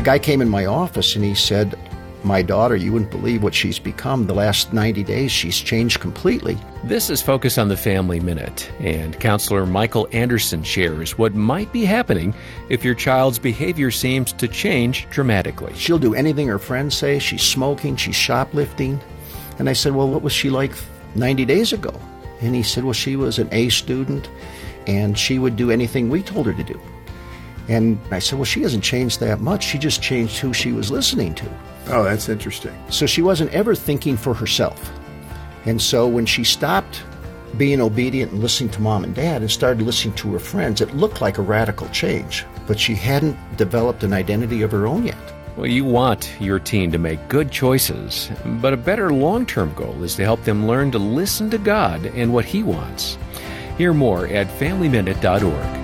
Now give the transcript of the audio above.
A guy came in my office and he said, My daughter, you wouldn't believe what she's become. The last 90 days, she's changed completely. This is Focus on the Family Minute, and counselor Michael Anderson shares what might be happening if your child's behavior seems to change dramatically. She'll do anything her friends say. She's smoking, she's shoplifting. And I said, Well, what was she like 90 days ago? And he said, Well, she was an A student and she would do anything we told her to do. And I said, Well, she hasn't changed that much. She just changed who she was listening to. Oh, that's interesting. So she wasn't ever thinking for herself. And so when she stopped being obedient and listening to mom and dad and started listening to her friends, it looked like a radical change. But she hadn't developed an identity of her own yet. Well, you want your teen to make good choices, but a better long term goal is to help them learn to listen to God and what He wants. Hear more at FamilyMinute.org.